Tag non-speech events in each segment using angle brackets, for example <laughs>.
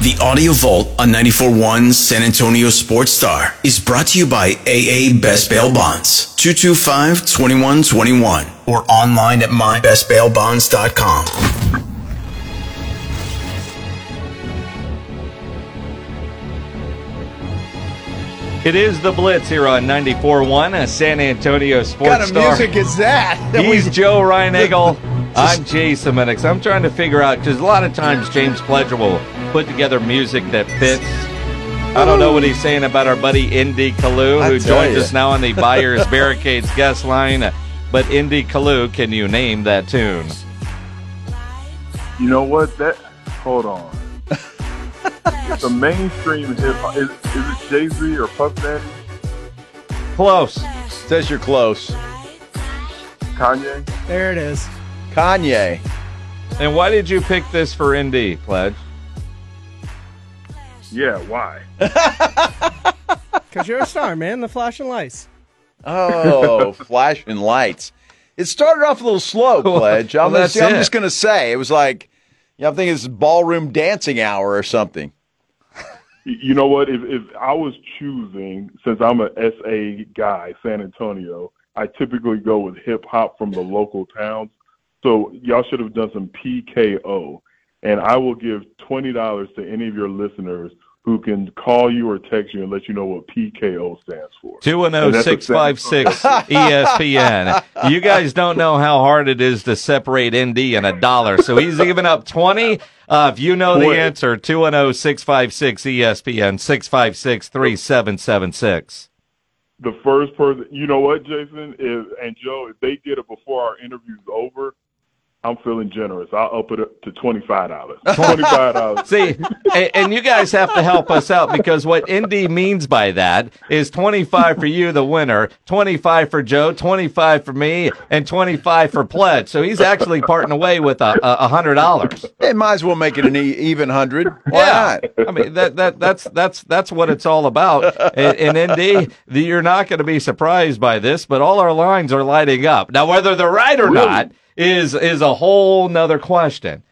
The Audio Vault on 94.1 San Antonio Sports Star is brought to you by AA Best Bail Bonds, 225-2121, or online at mybestbailbonds.com. It is the Blitz here on 94.1, a San Antonio Sports What kind of Star. music is that? <laughs> He's Joe Reinagel. <laughs> I'm Jason Minix. I'm trying to figure out because a lot of times James Pledger will put together music that fits. I don't know what he's saying about our buddy ND Kalu, who tell joins ya. us now on the <laughs> Buyers Barricades guest line. But ND Kalu, can you name that tune? You know what? That hold on. <laughs> the mainstream hip hop is, is it Jay Z or Puff Daddy? Close. Says you're close. Kanye? There it is. Kanye. And why did you pick this for ND, Pledge? Yeah, why? Because you're a star, man. The flashing lights. Oh, <laughs> flashing lights. It started off a little slow, Pledge. I'm, Well, just, that's I'm just going to say. It was like, yeah, I'm thinking it's ballroom dancing hour or something. You know what? If if I was choosing, since I'm a SA guy, San Antonio, I typically go with hip hop from the local towns. So y'all should have done some PKO, and I will give twenty dollars to any of your listeners who can call you or text you and let you know what PKO stands for. 210-656 ESPN. You guys don't know how hard it is to separate ND and a dollar. So he's giving up 20. Uh, if you know the answer, 210-656 ESPN 656-3776. the first person, you know what, Jason is, and Joe, if they get it before our interview's over, I'm feeling generous. I'll up it up to twenty five dollars. <laughs> Twenty five dollars. See, and, and you guys have to help us out because what ND means by that is 25 for you, the winner, 25 for Joe, 25 for me, and 25 for Pledge. So he's actually parting away with a, a, a hundred dollars. It might as well make it an e- even hundred. Why not? I mean that that that's that's that's what it's all about. And, and ND, the- you're not going to be surprised by this, but all our lines are lighting up. Now, whether they're right or not is is a whole nother question.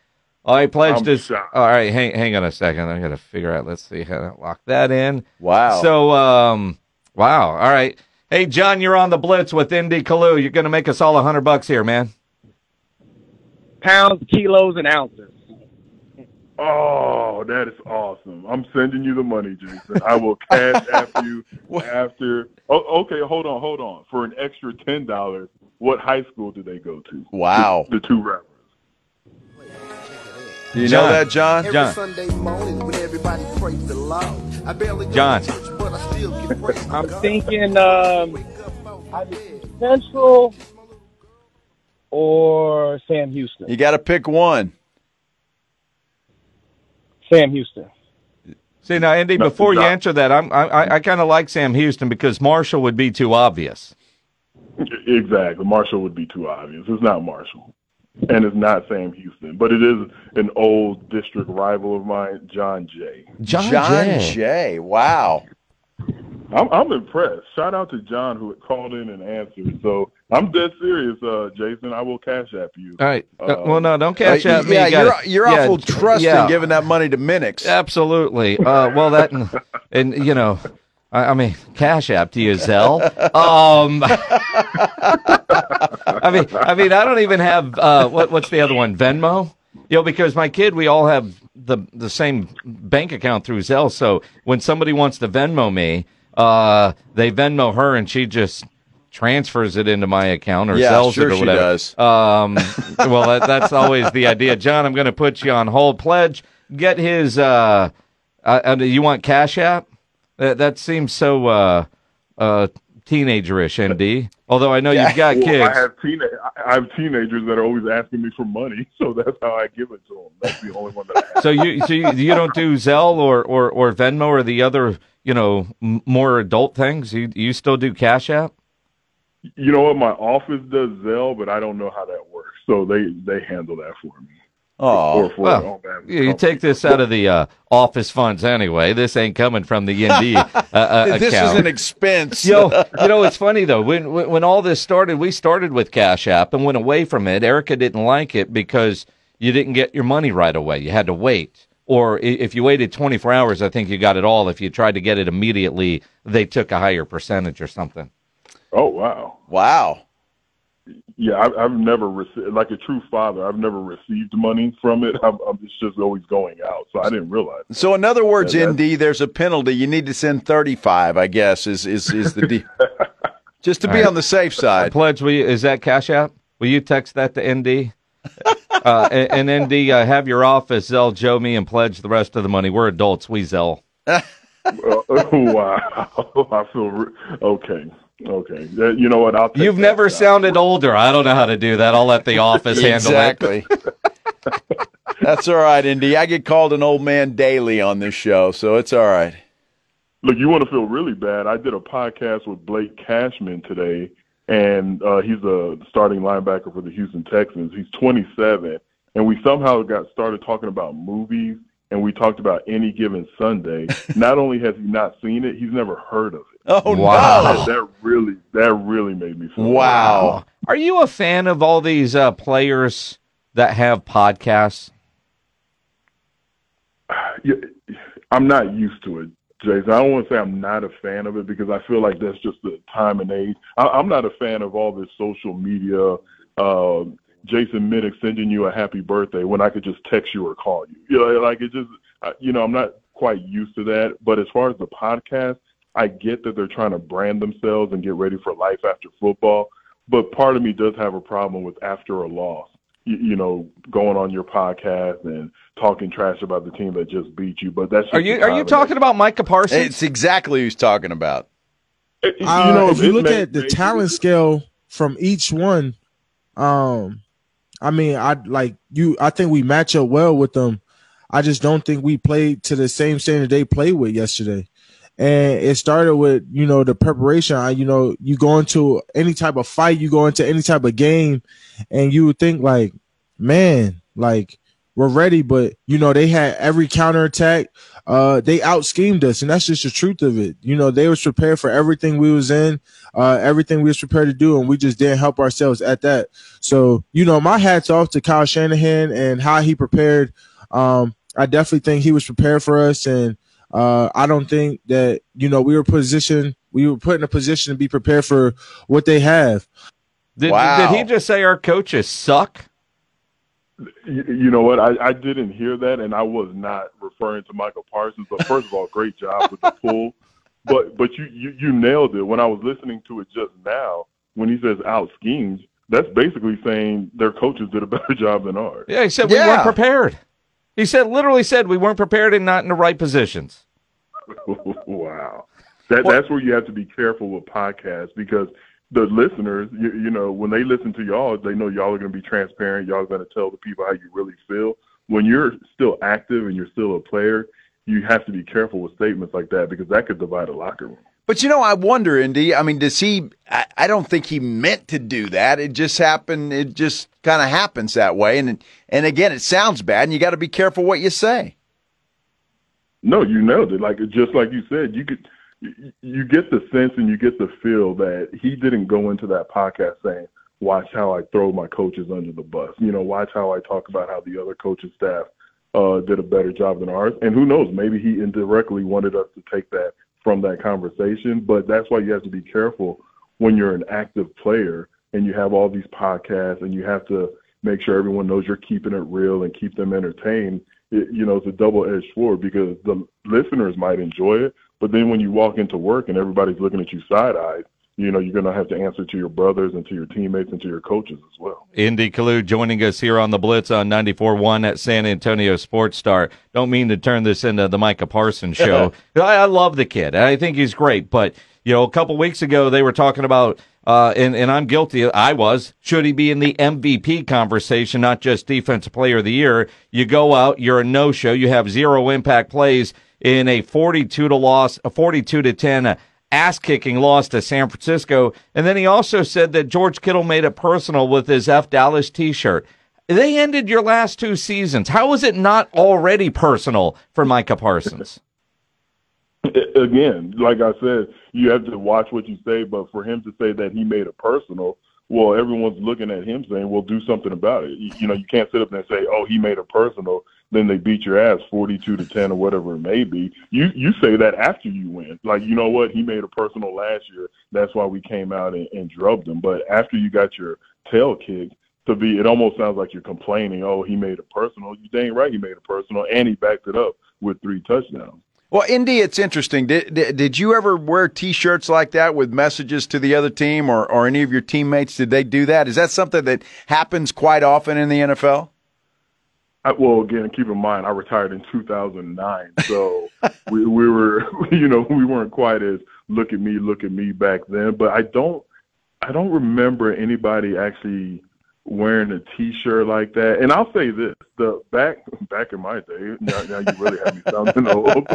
All right, pledge I'm this. shocked. All right, hang hang on a second. I got to figure out. Let's see how to lock that in. Wow. So, um, wow. All right. Hey, John, you're on the blitz with ND Kalu. You're going to make us all a hundred bucks here, man. pounds, kilos, and ounces. Oh, that is awesome! I'm sending you the money, Jason. I will cash <laughs> after you after. Oh, okay, hold on, hold on. For an extra ten dollars, what high school did they go to? Wow. The, the two rappers. Do you John. know that, John? Every John. Sunday morning when everybody prays the Lord. I barely go John. to church, but I still get praise I'm thinking um, either Central or Sam Houston. You got to pick one. Sam Houston. See now, ND. No, Before you answer that, I'm, I I kind of like Sam Houston because Marshall would be too obvious. Exactly. Marshall would be too obvious. It's not Marshall. And it's not Sam Houston. But it is an old district rival of mine, John Jay. John, Jay. Jay. Wow. I'm, I'm impressed. Shout out to John who had called in and answered. So I'm dead serious, uh, Jason. I will cash app you. All right. Uh, Uh, well, no, don't cash Uh, out me. yeah, You gotta- you're, you're yeah, awful trusting yeah. giving that money to Minix. Absolutely. Uh, well, that and, and you know, I, mean, Cash App to you, Zelle. <laughs> Um, <laughs> I mean, I mean, I don't even have uh, what what's the other one? Venmo. You know, because my kid, we all have the the same bank account through Zelle. So when somebody wants to Venmo me, uh, they Venmo her, and she just transfers it into my account or Yeah, sells sure it or she whatever. does. Um, <laughs> well, that, that's always the idea. John, I'm going to put you on hold. Pledge, get his. Uh, uh, uh, you want Cash App? That, that seems so uh, uh, teenagerish, ND. Although I know you've got Well, kids. I have teen- I have teenagers that are always asking me for money, <laughs> so that's how I give it to them. That's the only one that I have. so you so you, you don't do Zelle or, or, or Venmo or the other you know m- more adult things. You you still do Cash App? You know what? My office does Zelle, but I don't know how that works. So they they handle that for me. Oh, well, on You, you company. take this out of the uh, office funds anyway. This ain't coming from the ND uh, uh, <laughs> this account. is an expense. Yo, you know, it's funny though. When, when when all this started, we started with Cash App and went away from it. Erica didn't like it because you didn't get your money right away. You had to wait. Or if you waited 24 hours, I think you got it all. If you tried to get it immediately, they took a higher percentage or something. Oh wow. Wow. Yeah, I've, I've never received like a true father. I've never received money from it. I'm, I'm it's just always going out, so I didn't realize. So in other words, Yeah, ND, there's a penalty. You need to send 35, I guess, is is is the deal. <laughs> Just to be on the safe side. Pledge, will you, is that Cash App? Will you text that to ND? uh, and, and ND, uh, have your office Zelle Joe me and pledge the rest of the money. We're adults. We Zelle. <laughs> Uh, <laughs> wow, I feel re- okay. Okay, Uh, you know what? I'll. take You've never shot. sounded older. I don't know how to do that. I'll let the office handle it. Exactly. <laughs> That's all right, ND. I get called an old man daily on this show, so it's all right. Look, you want to feel really bad. I did a podcast with Blake Cashman today, and uh, he's a starting linebacker for the Houston Texans. He's 27, and we somehow got started talking about movies, and we talked about any given Sunday. <laughs> not only has he not seen it, he's never heard of it. <laughs> Oh Wow. That, that really, that really made me feel. no! Wow. Are you a fan of all these uh, players that have podcasts? Yeah, I'm not used to it, Jason. I don't want to say I'm not a fan of it because I feel like that's just the time and age. I, I'm not a fan of all this social media. Uh, Jason Minix sending you a happy birthday when I could just text you or call you. You know, like it just, uh, you know, I'm not quite used to that. But as far as the podcast, I get that they're trying to brand themselves and get ready for life after football. But part of me does have a problem with after a loss you, you know, going on your podcast and talking trash about the team that just beat you. But that's just Are you are you time talking about Micah Parsons? It's exactly who he's talking about. and. Uh, you know, if you look may- at the may- talent scale from each one, um, I mean, I like you. I think we match up well with them. I just don't think we played to the same standard they played with yesterday. And it started with you know the preparation. You know, you go into any type of fight, you go into any type of game, and you would think like, man, like we're ready, but you know they had every counterattack. Uh, they out schemed us, and that's just the truth of it. You know, they was prepared for everything we was in, uh, everything we was prepared to do, and we just didn't help ourselves at that. So, you know, my hats off to Kyle Shanahan and how he prepared. Um, I definitely think he was prepared for us, and uh, I don't think that you know we were positioned, we were put in a position to be prepared for what they have. did, Wow. did he just say our coaches suck? You, you know what? I, I didn't hear that, and I was not referring to Micah Parsons. But first of all, great job with the pull. But but you, you you nailed it. When I was listening to it just now, when he says out schemes, that's basically saying their coaches did a <laughs> better job than ours. Yeah, he said we Yeah. weren't prepared. He said literally said we weren't prepared and not in the right positions. <laughs> wow. That that's where you have to be careful with podcasts because the listeners, you, you know, when they listen to y'all, they know y'all are going to be transparent. Y'all are going to tell the people how you really feel. When you're still active and you're still a player, you have to be careful with statements like that because that could divide a locker room. But you know, I wonder, ND. I mean, does he? I, I don't think he meant to do that. It just happened. It just kind of happens that way. And and again, it sounds bad, and you got to be careful what you say. No, you nailed it. Like just like you said, you could you, get the sense and you get the feel that he didn't go into that podcast saying, "Watch how I throw my coaches under the bus." You know, watch how I talk about how the other coaching staff uh, did a better job than ours. And who knows, maybe he indirectly wanted us to take that from that conversation. But that's why you have to be careful when you're an active player and you have all these podcasts and you have to make sure everyone knows you're keeping it real and keep them entertained. It, you know, it's a double-edged sword because the listeners might enjoy it, but then when you walk into work and everybody's looking at you side-eyed, you know, you're going to have to answer to your brothers and to your teammates and to your coaches as well. ND Kalu joining us here on the Blitz on 94.1 at San Antonio Sports Star. Don't mean to turn this into the Micah Parsons <laughs> show. I, I love the kid. I think he's great. But, you know, a couple weeks ago, they were talking about, uh, and, and I'm guilty, I was, should he be in the MVP conversation, not just Defensive Player of the Year? You go out, you're a no show, you have zero impact plays in a 42 to loss, a 42 to 10 ass kicking loss to San Francisco. And then he also said that George Kittle made it personal with his F Dallas t shirt. They ended your last two seasons. How is it not already personal for Micah Parsons? <laughs> Again, like I said, you have to watch what you say, but for him to say that he made it personal, well, everyone's looking at him saying, well, do something about it. You, know, you can't sit up there and say, oh, he made it personal. Then they beat your ass 42 to 10 or whatever it may be. You you say that after you win. Like, you know what? He made a personal last year. That's why we came out and, and drubbed him. But after you got your tail kicked, to be, it almost sounds like you're complaining. Oh, he made a personal. You dang right, he made a personal, and he backed it up with three touchdowns. Well, ND, it's interesting. Did, did, did you ever wear T-shirts like that with messages to the other team, or or any of your teammates? Did they do that? Is that something that happens quite often in the NFL? I, well, again, keep in mind, I retired in 2009, so <laughs> we, we were, <laughs> you know, we weren't quite as look at me, look at me back then. But I don't, I don't remember anybody actually wearing a T-shirt like that. And I'll say this: the back back in my day, now, now you really have me sounding <laughs> old,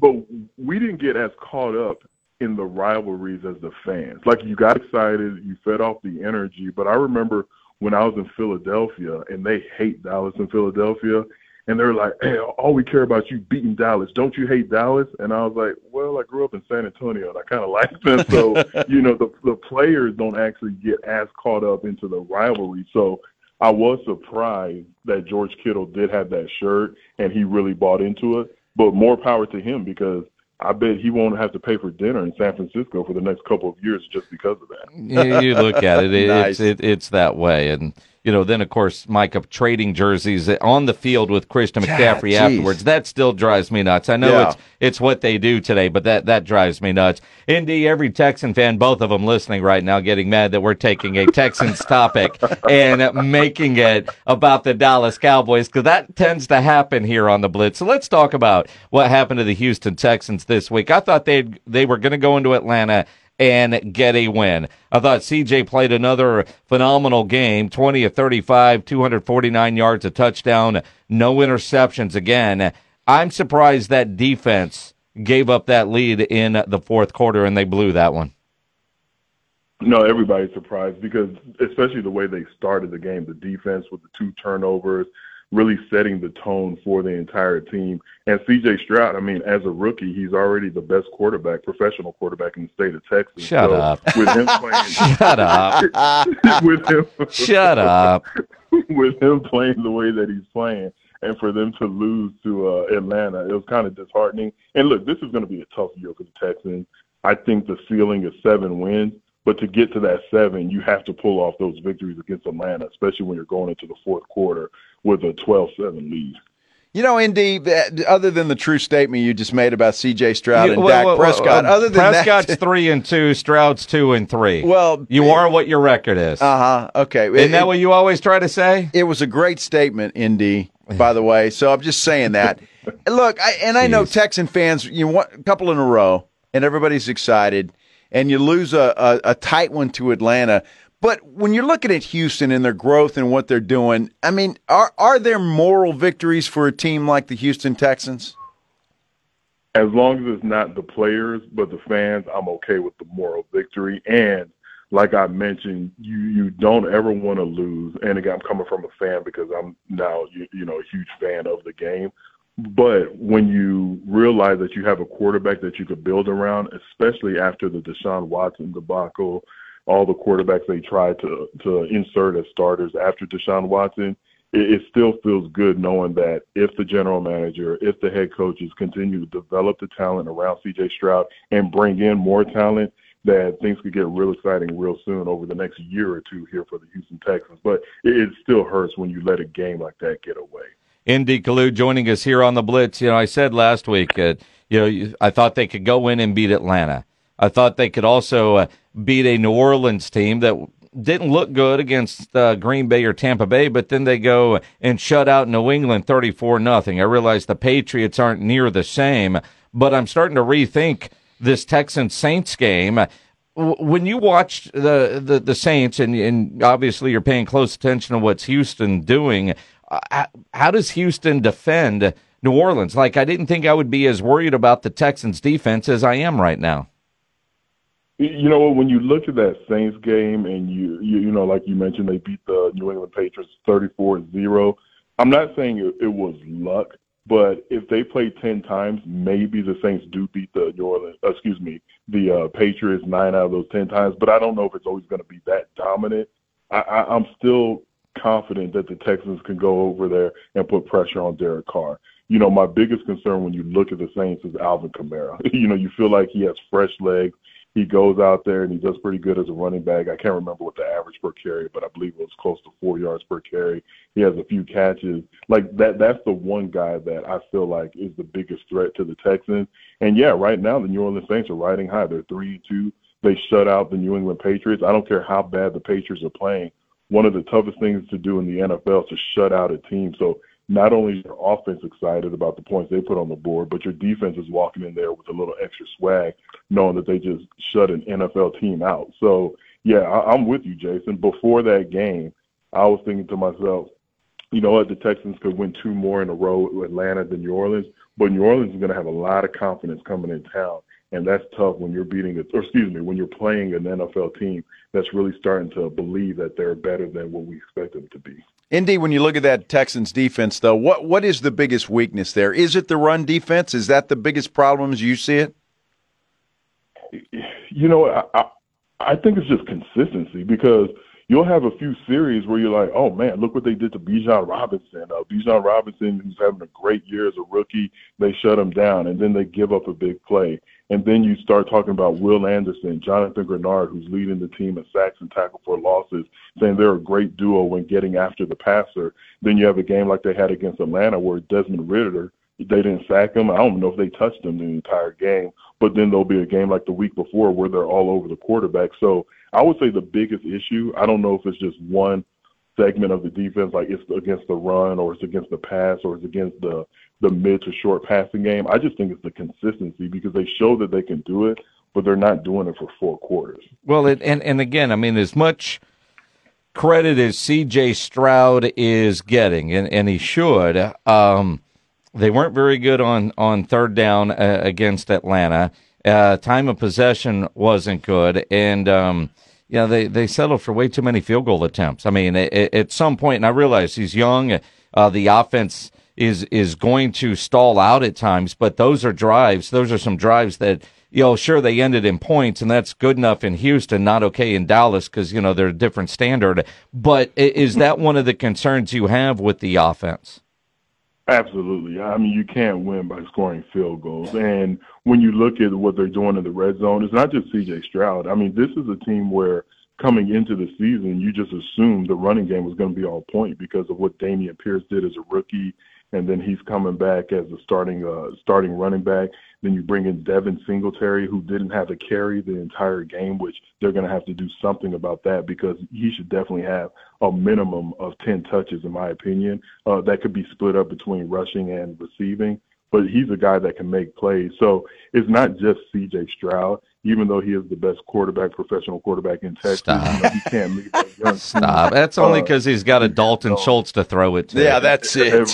but we didn't get as caught up in the rivalries as the fans. Like you got excited, you fed off the energy. But I remember when I was in Philadelphia, and they hate Dallas in Philadelphia. And they're like, "Hey, all we care about you beating Dallas. Don't you hate Dallas?" And I was like, "Well, I grew up in San Antonio, and I kind of like them. So, <laughs> you know, the the players don't actually get as caught up into the rivalry. So, I was surprised that George Kittle did have that shirt, and he really bought into it. But more power to him because I bet he won't have to pay for dinner in San Francisco for the next couple of years just because of that. you, you look at it, <laughs> it Nice. it's it, it's that way, and you know, then of course, Micah trading jerseys on the field with Christian McCaffrey afterwards. That still drives me nuts. I know Yeah. it's it's what they do today, but that that drives me nuts. ND, every Texan fan, both of them listening right now, getting mad that we're taking a Texans <laughs> topic and making it about the Dallas Cowboys because that tends to happen here on the Blitz. So let's talk about what happened to the Houston Texans this week. I thought they they were going to go into Atlanta and get a win. I thought CJ played another phenomenal game 20 of 35, 249 yards, a touchdown, no interceptions again. I'm surprised that defense gave up that lead in the fourth quarter and they blew that one. No, everybody's surprised because especially the way they started the game, the defense with the two turnovers, really setting the tone for the entire team. And CJ Stroud, I mean, as a rookie, he's already the best quarterback, professional quarterback in the state of Texas. Shut so up. With him playing <laughs> Shut up. <laughs> with him <laughs> Shut up. with him playing the way that he's playing and for them to lose to uh, Atlanta, it was kind of disheartening. And look, this is going to be a tough year for the Texans. I think the ceiling is seven wins, but to get to that seven, you have to pull off those victories against Atlanta, especially when you're going into the fourth quarter with a 12-7 lead. You know, ND, uh, other than the true statement you just made about C.J. Stroud and Well, Dak well, well, Prescott, um, other than Prescott's that, <laughs> three and two, Stroud's two and three. Well, you are what your record is. uh huh, okay, Isn't It- that what you always try to say? It was a great statement, ND, by the way. So I'm just saying that. <laughs> Look, I, and I know Jeez. Texan fans, you want a couple in a row, and everybody's excited, and you lose a, a, a tight one to Atlanta. But when you're looking at Houston and their growth and what they're doing, I mean, are are there moral victories for a team like the Houston Texans? as long as it's not the players but the fans, I'm okay with the moral victory. And like I mentioned, you you don't ever want to lose. And again, I'm coming from a fan because I'm now you, you know a huge fan of the game. But when you realize that you have a quarterback that you could build around, especially after the Deshaun Watson debacle, all the quarterbacks they tried to to insert as starters after Deshaun Watson, it, it still feels good knowing that if the general manager, if the head coaches continue to develop the talent around CJ Stroud and bring in more talent, that things could get real exciting real soon over the next year or two here for the Houston Texans. But it, it still hurts when you let a game like that get away. ND Kalu joining us here on the Blitz. You know, I said last week, uh, you know, I thought they could go in and beat Atlanta. I thought they could also uh, beat a New Orleans team that didn't look good against uh, Green Bay or Tampa Bay, but then they go and shut out New England 34 nothing. I realize the Patriots aren't near the same, but I'm starting to rethink this Texans Saints game. When you watch the, the, the Saints, and, and obviously you're paying close attention to what's Houston doing, uh, how, does Houston defend New Orleans? Like, I didn't think I would be as worried about the Texans defense as I am right now. You know? When you look at that Saints game, and you you, you know, like you mentioned, they beat the New England Patriots thirty-four-zero. I'm not saying it, it was luck, but if they play ten times, maybe the Saints do beat the New Orleans. Excuse me, the uh, Patriots nine out of those ten times. But I don't know if it's always going to be that dominant. I, I, I'm still confident that the Texans can go over there and put pressure on Derek Carr. You know, my biggest concern when you look at the Saints is Alvin Kamara. <laughs> you know, you feel like he has fresh legs. He goes out there and he does pretty good as a running back. I can't remember what the average per carry, but I believe it was close to four yards per carry. He has a few catches. Like that that's the one guy that I feel like is the biggest threat to the Texans. And yeah, right now the New Orleans Saints are riding high. They're three and two. They shut out the New England Patriots. I don't care how bad the Patriots are playing. One of the toughest things to do in the NFL is to shut out a team. So not only is your offense excited about the points they put on the board, but your defense is walking in there with a little extra swag, knowing that they just shut an NFL team out. So, yeah, I, I'm with you, Jason. Before that game, I was thinking to myself, you know what, the Texans could win two more in a row Atlanta than New Orleans, but New Orleans is going to have a lot of confidence coming in town. And that's tough when you're beating it, or excuse me, when you're playing an NFL team that's really starting to believe that they're better than what we expect them to be. ND, when you look at that Texans defense, though, what what is the biggest weakness there? Is it the run defense? Is that the biggest problem as you see it? You know, I, I, I think it's just consistency because you'll have a few series where you're like, oh man, look what they did to Bijan Robinson. Uh, Bijan Robinson, who's having a great year as a rookie, they shut him down, and then they give up a big play. And then you start talking about Will Anderson, Jonathan Greenard, who's leading the team in sacks and tackle for losses, saying they're a great duo when getting after the passer. Then you have a game like they had against Atlanta where Desmond Ridder, they didn't sack him. I don't know if they touched him the entire game, but then there'll be a game like the week before where they're all over the quarterback. So I would say the biggest issue, I don't know if it's just one segment of the defense, like it's against the run or it's against the pass or it's against the the mid to short passing game. I just think it's the consistency because they show that they can do it, but they're not doing it for four quarters. Well, it, and and again, I mean, as much credit as C.J. Stroud is getting, and and he should. Um, they weren't very good on on third down uh, against Atlanta. Uh, time of possession wasn't good, and um, you know they they settled for way too many field goal attempts. I mean, it, it, at some point, and I realize he's young. Uh, the offense is is going to stall out at times, but those are drives. Those are some drives that you know, sure they ended in points, and that's good enough in Houston, not okay in Dallas because you know they're a different standard. But is that one of the concerns you have with the offense? Absolutely. I mean, you can't win by scoring field goals. And when you look at what they're doing in the red zone, it's not just CJ Stroud. I mean, this is a team where coming into the season, you just assumed the running game was going to be all point because of what Dameon Pierce did as a rookie and then he's coming back as a starting uh, starting running back. Then you bring in Devin Singletary, who didn't have a carry the entire game, which they're going to have to do something about that because he should definitely have a minimum of 10 touches, in my opinion. Uh, that could be split up between rushing and receiving, but he's a guy that can make plays. So it's not just C.J. Stroud, even though he is the best quarterback, professional quarterback in Texas. Stop. You know, he can't leave that young <laughs> Stop. That's only because he's got a Dalton Schultz to throw it to. Yeah, that's <laughs> it.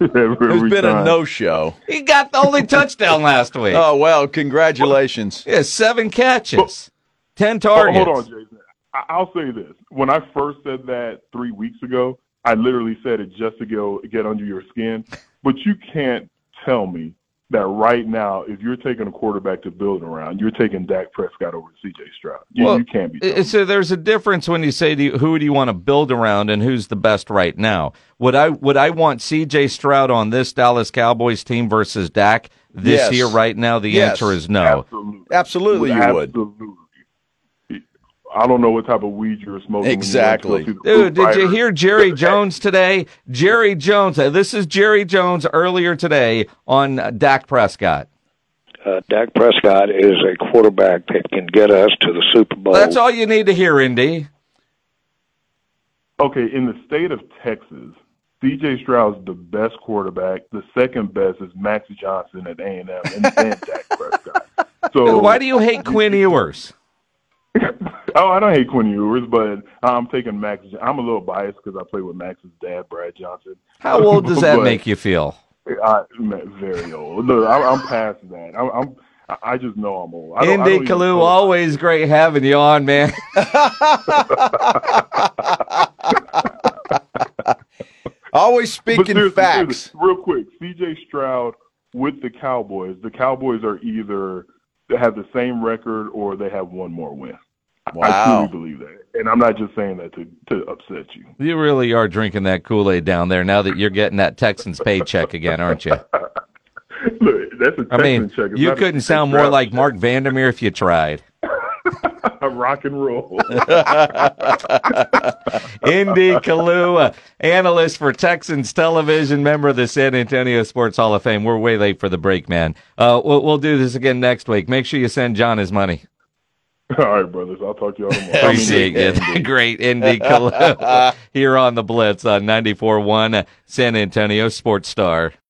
Every, <laughs> every There's been time. a no show. He got the only touchdown last week. Oh well, congratulations. Yeah, seven catches, ten targets. Hold on, Jason. I- I'll say this. When I first said that three weeks ago, I literally said it just to go get under your skin. But you can't tell me that right now, if you're taking a quarterback to build around, you're taking Dak Prescott over C.J. Stroud. You, Well, you can't be. Telling. So there's a difference when you say, do you, "Who do you want to build around?" and who's the best right now. Would I would I want C.J. Stroud on this Dallas Cowboys team versus Dak this Yes. year right now? The Yes. answer is no. Absolutely. Absolutely, you would. Absolutely. I don't know what type of weed you're smoking. when you Exactly. go see the Dude, Foo did you hear Jerry Jones today? Jerry Jones. uh, This is Jerry Jones earlier today on uh, Dak Prescott. uh, Dak Prescott is a quarterback that can get us to the Super Bowl. That's all you need to hear, ND. Okay, in the state of Texas, C.J. Stroud's the best quarterback. The second best is Max Johnson at A&M, and then Dak Prescott. <laughs> So Why do you hate Quinn Ewers? Oh, I don't hate Quinn Ewers, but I'm taking Max. I'm a little biased because I played with Max's dad, Brad Johnson. How old does <laughs> that make you feel? I, very old. Look, I'm, I'm past that. I'm, I'm. I just know I'm old. I ND Kalu, always great having you on, man. <laughs> Always speaking facts. real quick, C.J. Stroud with the Cowboys. The Cowboys are either have the same record or they have one more win. I truly believe that, and I'm not just saying that to to upset you. You really are drinking that Kool Aid down there now that you're getting that Texans paycheck again, aren't you? <laughs> Look, that's a Texan I mean, check. It's you couldn't sound more like check. Marc Vandermeer if you tried. <laughs> rock and roll. <laughs> ND Kalua, analyst for Texans television, member of the San Antonio Sports Hall of Fame. We're way late for the break, man. Uh, we'll, we'll do this again next week. Make sure you send John his money. <laughs> All right, brothers. I'll talk to y'all tomorrow. <laughs> Appreciate you. <laughs> Great ND Kalua here on the Blitz on 94.1 San Antonio Sports Star.